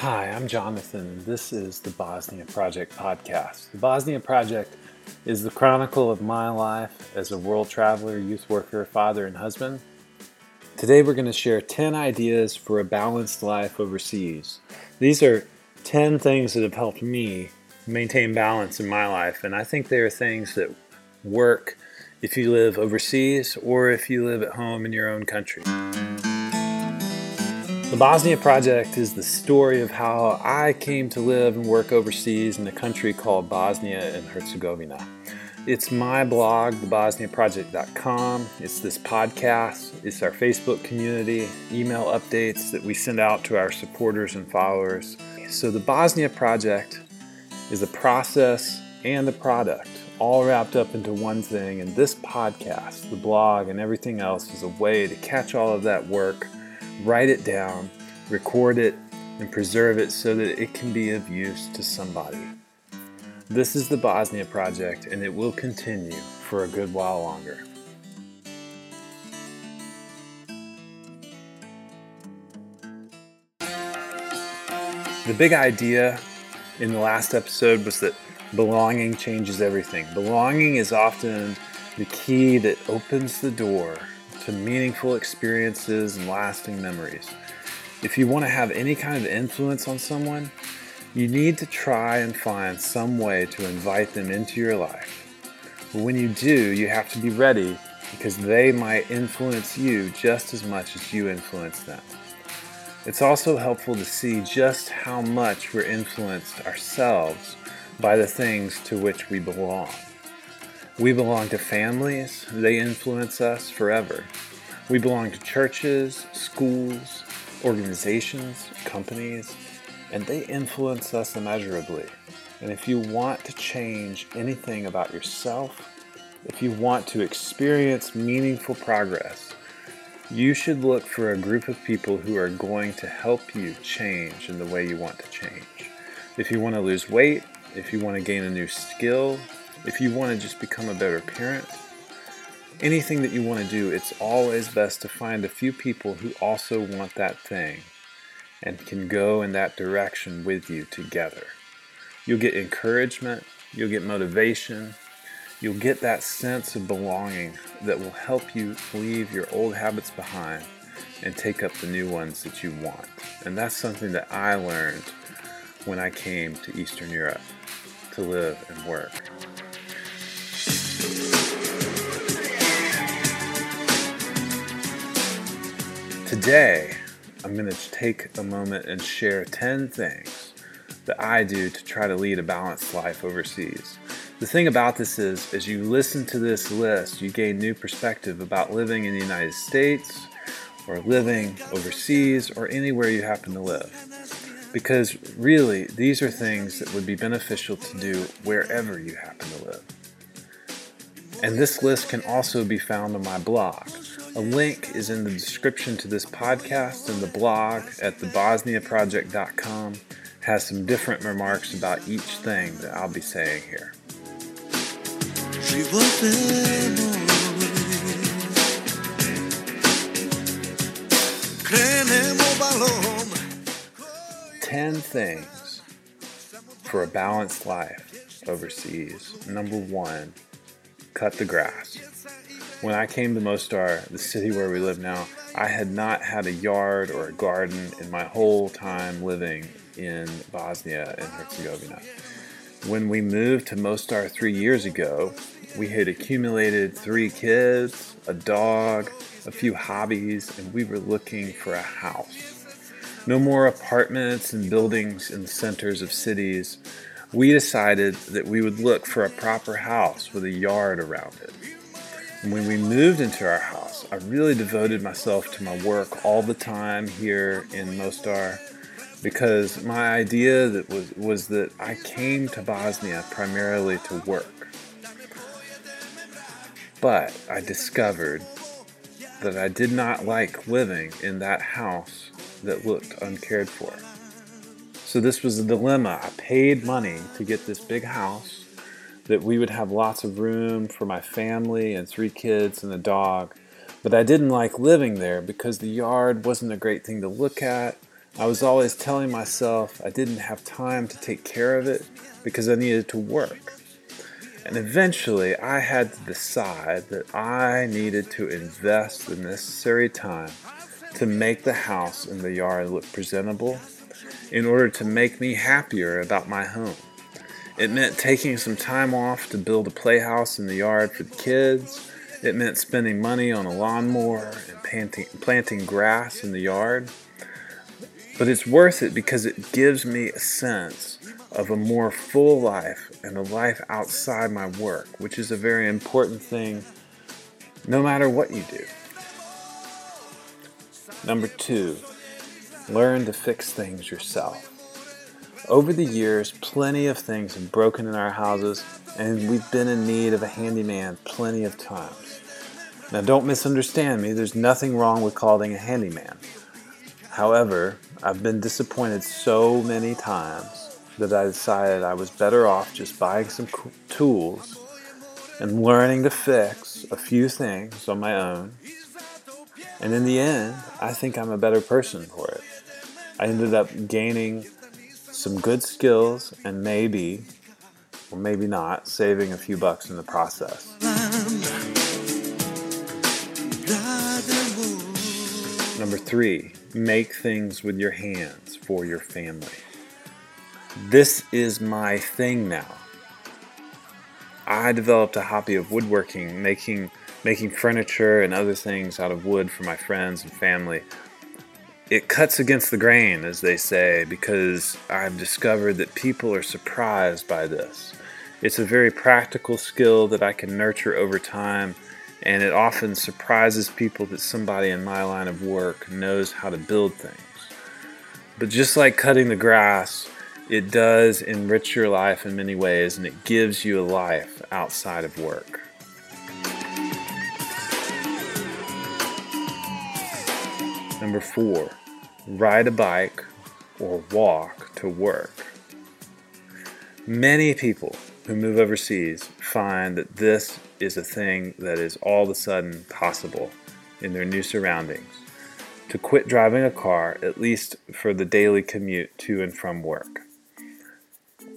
Hi, I'm Jonathan, this is the Bosnia Project podcast. The Bosnia Project is the chronicle of my life as a world traveler, youth worker, father, and husband. Today, we're going to share 10 ideas for a balanced life overseas. These are 10 things that have helped me maintain balance in my life, and I think they are things that work if you live overseas or if you live at home in your own country. The Bosnia Project is the story of how I came to live and work overseas in a country called Bosnia and Herzegovina. It's my blog, thebosniaproject.com. It's this podcast. It's our Facebook community, email updates that we send out to our supporters and followers. So, the Bosnia Project is a process and a product all wrapped up into one thing. And this podcast, the blog, and everything else is a way to catch all of that work write it down, record it, and preserve it so that it can be of use to somebody. This is the Bosnia Project, and it will continue for a good while longer. The big idea in the last episode was that belonging changes everything. Belonging is often the key that opens the door to meaningful experiences and lasting memories. If you want to have any kind of influence on someone, you need to try and find some way to invite them into your life. But when you do, you have to be ready because they might influence you just as much as you influence them. It's also helpful to see just how much we're influenced ourselves by the things to which we belong. We belong to families, they influence us forever. We belong to churches, schools, organizations, companies, and they influence us immeasurably. And if you want to change anything about yourself, if you want to experience meaningful progress, you should look for a group of people who are going to help you change in the way you want to change. If you want to lose weight, if you want to gain a new skill, if you want to just become a better parent, anything that you want to do, it's always best to find a few people who also want that thing and can go in that direction with you together. You'll get encouragement, you'll get motivation, you'll get that sense of belonging that will help you leave your old habits behind and take up the new ones that you want. And that's something that I learned when I came to Eastern Europe to live and work. Today, I'm going to take a moment and share 10 things that I do to try to lead a balanced life overseas. The thing about this is, as you listen to this list, you gain new perspective about living in the United States or living overseas or anywhere you happen to live. Because really, these are things that would be beneficial to do wherever you happen to live. And this list can also be found on my blog. A link is in the description to this podcast, and the blog at thebosniaproject.com has some different remarks about each thing that I'll be saying here. Ten things for a balanced life overseas. Number one, cut the grass. When I came to Mostar, the city where we live now, I had not had a yard or a garden in my whole time living in Bosnia and Herzegovina. When we moved to Mostar three years ago, we had accumulated three kids, a dog, a few hobbies, and we were looking for a house. No more apartments and buildings in the centers of cities. We decided that we would look for a proper house with a yard around it. When we moved into our house, I really devoted myself to my work all the time here in Mostar because my idea that was, was that I came to Bosnia primarily to work. But I discovered that I did not like living in that house that looked uncared for. So this was a dilemma. I paid money to get this big house that we would have lots of room for my family and three kids and a dog. But I didn't like living there because the yard wasn't a great thing to look at. I was always telling myself I didn't have time to take care of it because I needed to work. And eventually, I had to decide that I needed to invest the necessary time to make the house and the yard look presentable in order to make me happier about my home. It meant taking some time off to build a playhouse in the yard for the kids. It meant spending money on a lawnmower and planting, planting grass in the yard. But it's worth it because it gives me a sense of a more full life and a life outside my work, which is a very important thing no matter what you do. Number two, learn to fix things yourself. Over the years, plenty of things have broken in our houses, and we've been in need of a handyman plenty of times. Now, don't misunderstand me, there's nothing wrong with calling a handyman. However, I've been disappointed so many times that I decided I was better off just buying some tools and learning to fix a few things on my own. And in the end, I think I'm a better person for it. I ended up gaining some good skills and maybe, or maybe not, saving a few bucks in the process. Number three, make things with your hands for your family. This is my thing now. I developed a hobby of woodworking, making making furniture and other things out of wood for my friends and family it cuts against the grain, as they say, because I've discovered that people are surprised by this. It's a very practical skill that I can nurture over time, and it often surprises people that somebody in my line of work knows how to build things. But just like cutting the grass, it does enrich your life in many ways, and it gives you a life outside of work. Number four, ride a bike or walk to work. Many people who move overseas find that this is a thing that is all of a sudden possible in their new surroundings. To quit driving a car, at least for the daily commute to and from work.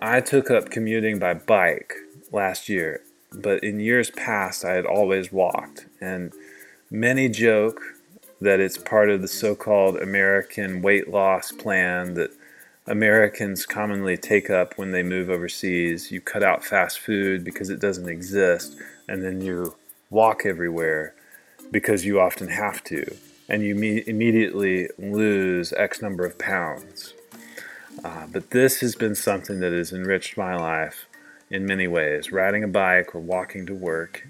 I took up commuting by bike last year, but in years past I had always walked, and many joke that it's part of the so called American weight loss plan that Americans commonly take up when they move overseas. You cut out fast food because it doesn't exist, and then you walk everywhere because you often have to, and you me- immediately lose X number of pounds. Uh, but this has been something that has enriched my life in many ways riding a bike or walking to work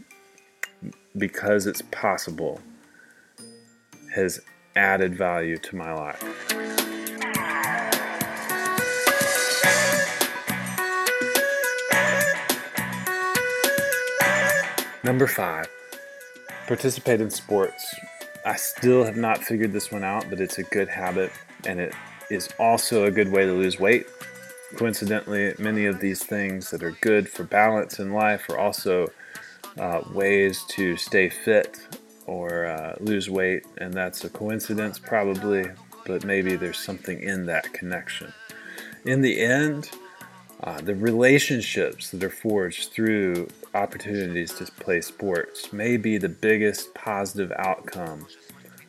because it's possible has added value to my life. Number five, participate in sports. I still have not figured this one out, but it's a good habit and it is also a good way to lose weight. Coincidentally, many of these things that are good for balance in life are also uh, ways to stay fit or uh, lose weight, and that's a coincidence probably, but maybe there's something in that connection. In the end, uh, the relationships that are forged through opportunities to play sports may be the biggest positive outcome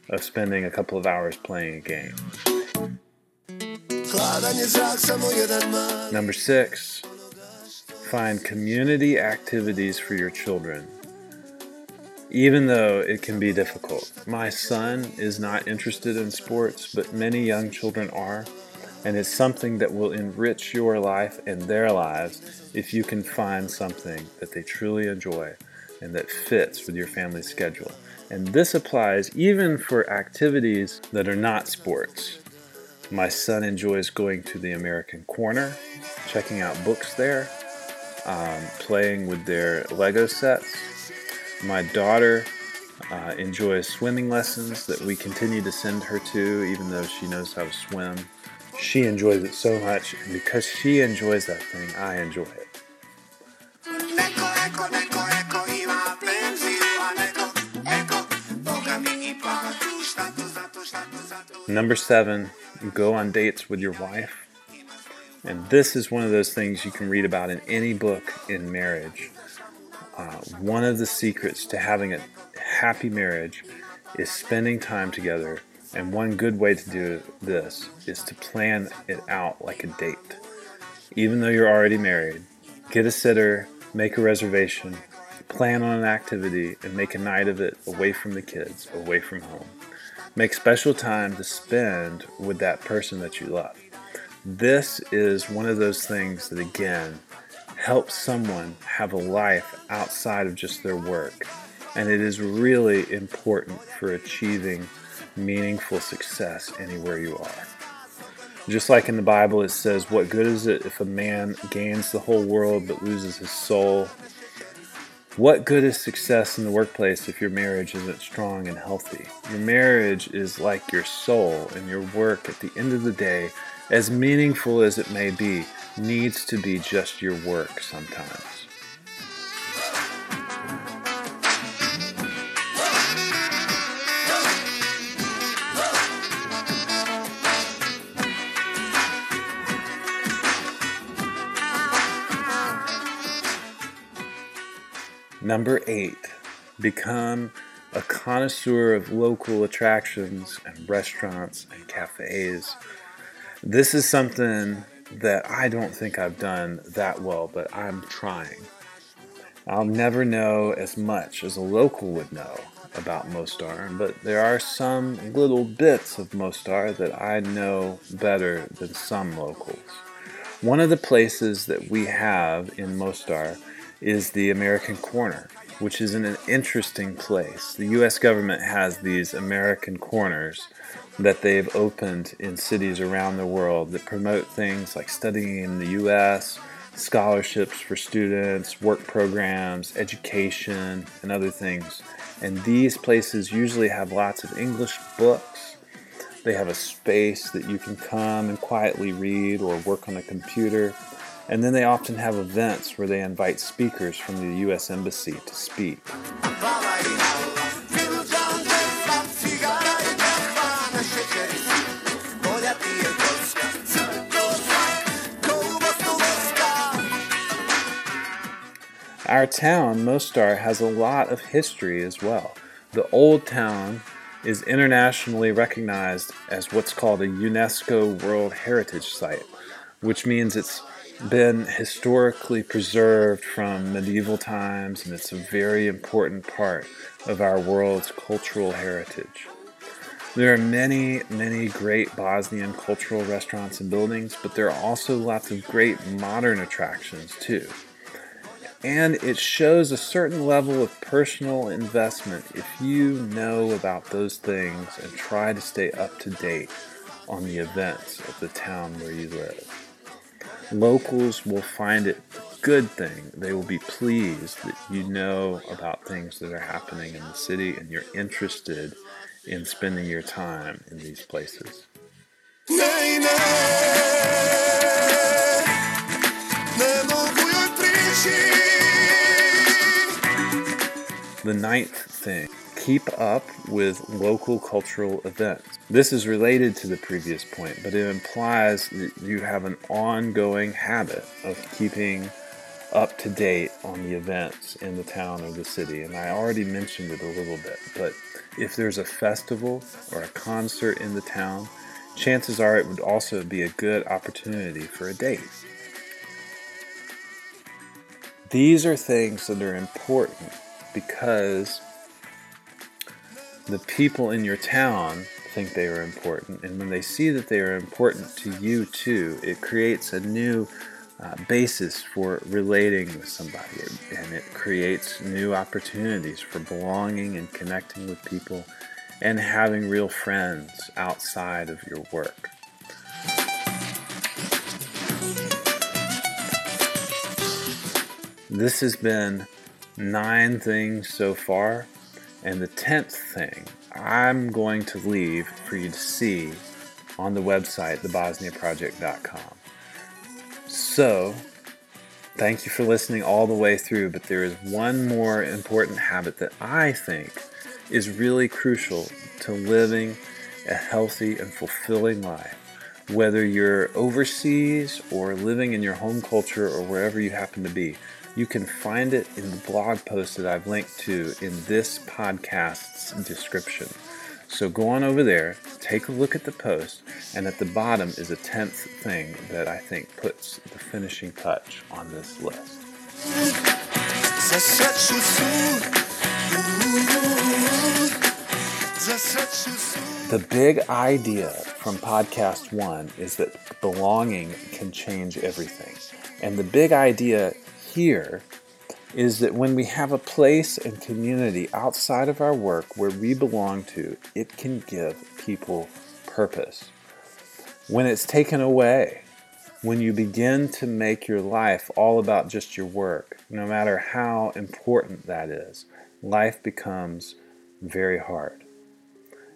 of spending a couple of hours playing a game. Number six, find community activities for your children even though it can be difficult. My son is not interested in sports, but many young children are, and it's something that will enrich your life and their lives if you can find something that they truly enjoy and that fits with your family's schedule. And this applies even for activities that are not sports. My son enjoys going to the American Corner, checking out books there, um, playing with their Lego sets my daughter uh, enjoys swimming lessons that we continue to send her to, even though she knows how to swim. She enjoys it so much, and because she enjoys that thing, I enjoy it. Number seven, go on dates with your wife. And this is one of those things you can read about in any book in marriage. Uh, one of the secrets to having a happy marriage is spending time together. And one good way to do this is to plan it out like a date. Even though you're already married, get a sitter, make a reservation, plan on an activity, and make a night of it away from the kids, away from home. Make special time to spend with that person that you love. This is one of those things that, again, helps someone have a life outside of just their work. And it is really important for achieving meaningful success anywhere you are. Just like in the Bible, it says, What good is it if a man gains the whole world but loses his soul? What good is success in the workplace if your marriage isn't strong and healthy? Your marriage is like your soul, and your work at the end of the day, as meaningful as it may be, needs to be just your work sometimes. Number eight, become a connoisseur of local attractions and restaurants and cafes. This is something that I don't think I've done that well, but I'm trying. I'll never know as much as a local would know about Mostar, but there are some little bits of Mostar that I know better than some locals. One of the places that we have in Mostar is the American Corner, which is an interesting place. The U.S. government has these American Corners that they've opened in cities around the world that promote things like studying in the U.S., scholarships for students, work programs, education, and other things. And these places usually have lots of English books. They have a space that you can come and quietly read or work on a computer. And then they often have events where they invite speakers from the U.S. Embassy to speak. Our town, Mostar, has a lot of history as well. The old town is internationally recognized as what's called a UNESCO World Heritage Site, which means it's been historically preserved from medieval times and it's a very important part of our world's cultural heritage. There are many, many great Bosnian cultural restaurants and buildings, but there are also lots of great modern attractions too. And it shows a certain level of personal investment if you know about those things and try to stay up to date on the events of the town where you live. Locals will find it a good thing. They will be pleased that you know about things that are happening in the city and you're interested in spending your time in these places. The ninth thing keep up with local cultural events. This is related to the previous point, but it implies that you have an ongoing habit of keeping up to date on the events in the town or the city. And I already mentioned it a little bit, but if there's a festival or a concert in the town, chances are it would also be a good opportunity for a date. These are things that are important because the people in your town think they are important. And when they see that they are important to you too, it creates a new uh, basis for relating with somebody. And it creates new opportunities for belonging and connecting with people and having real friends outside of your work. This has been nine things so far. And the tenth thing I'm going to leave for you to see on the website, thebosniaproject.com. So, thank you for listening all the way through, but there is one more important habit that I think is really crucial to living a healthy and fulfilling life, whether you're overseas or living in your home culture or wherever you happen to be. You can find it in the blog post that I've linked to in this podcast's description. So go on over there, take a look at the post, and at the bottom is a tenth thing that I think puts the finishing touch on this list. The big idea from podcast one is that belonging can change everything. And the big idea here is that when we have a place and community outside of our work where we belong to, it can give people purpose. When it's taken away, when you begin to make your life all about just your work, no matter how important that is, life becomes very hard.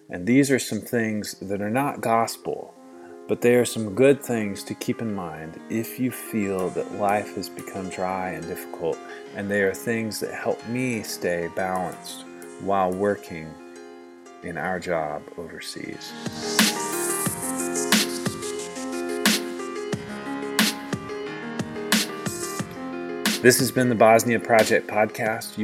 And these are some things that are not gospel, but they are some good things to keep in mind if you feel that life has become dry and difficult, and they are things that help me stay balanced while working in our job overseas. This has been the Bosnia Project podcast. You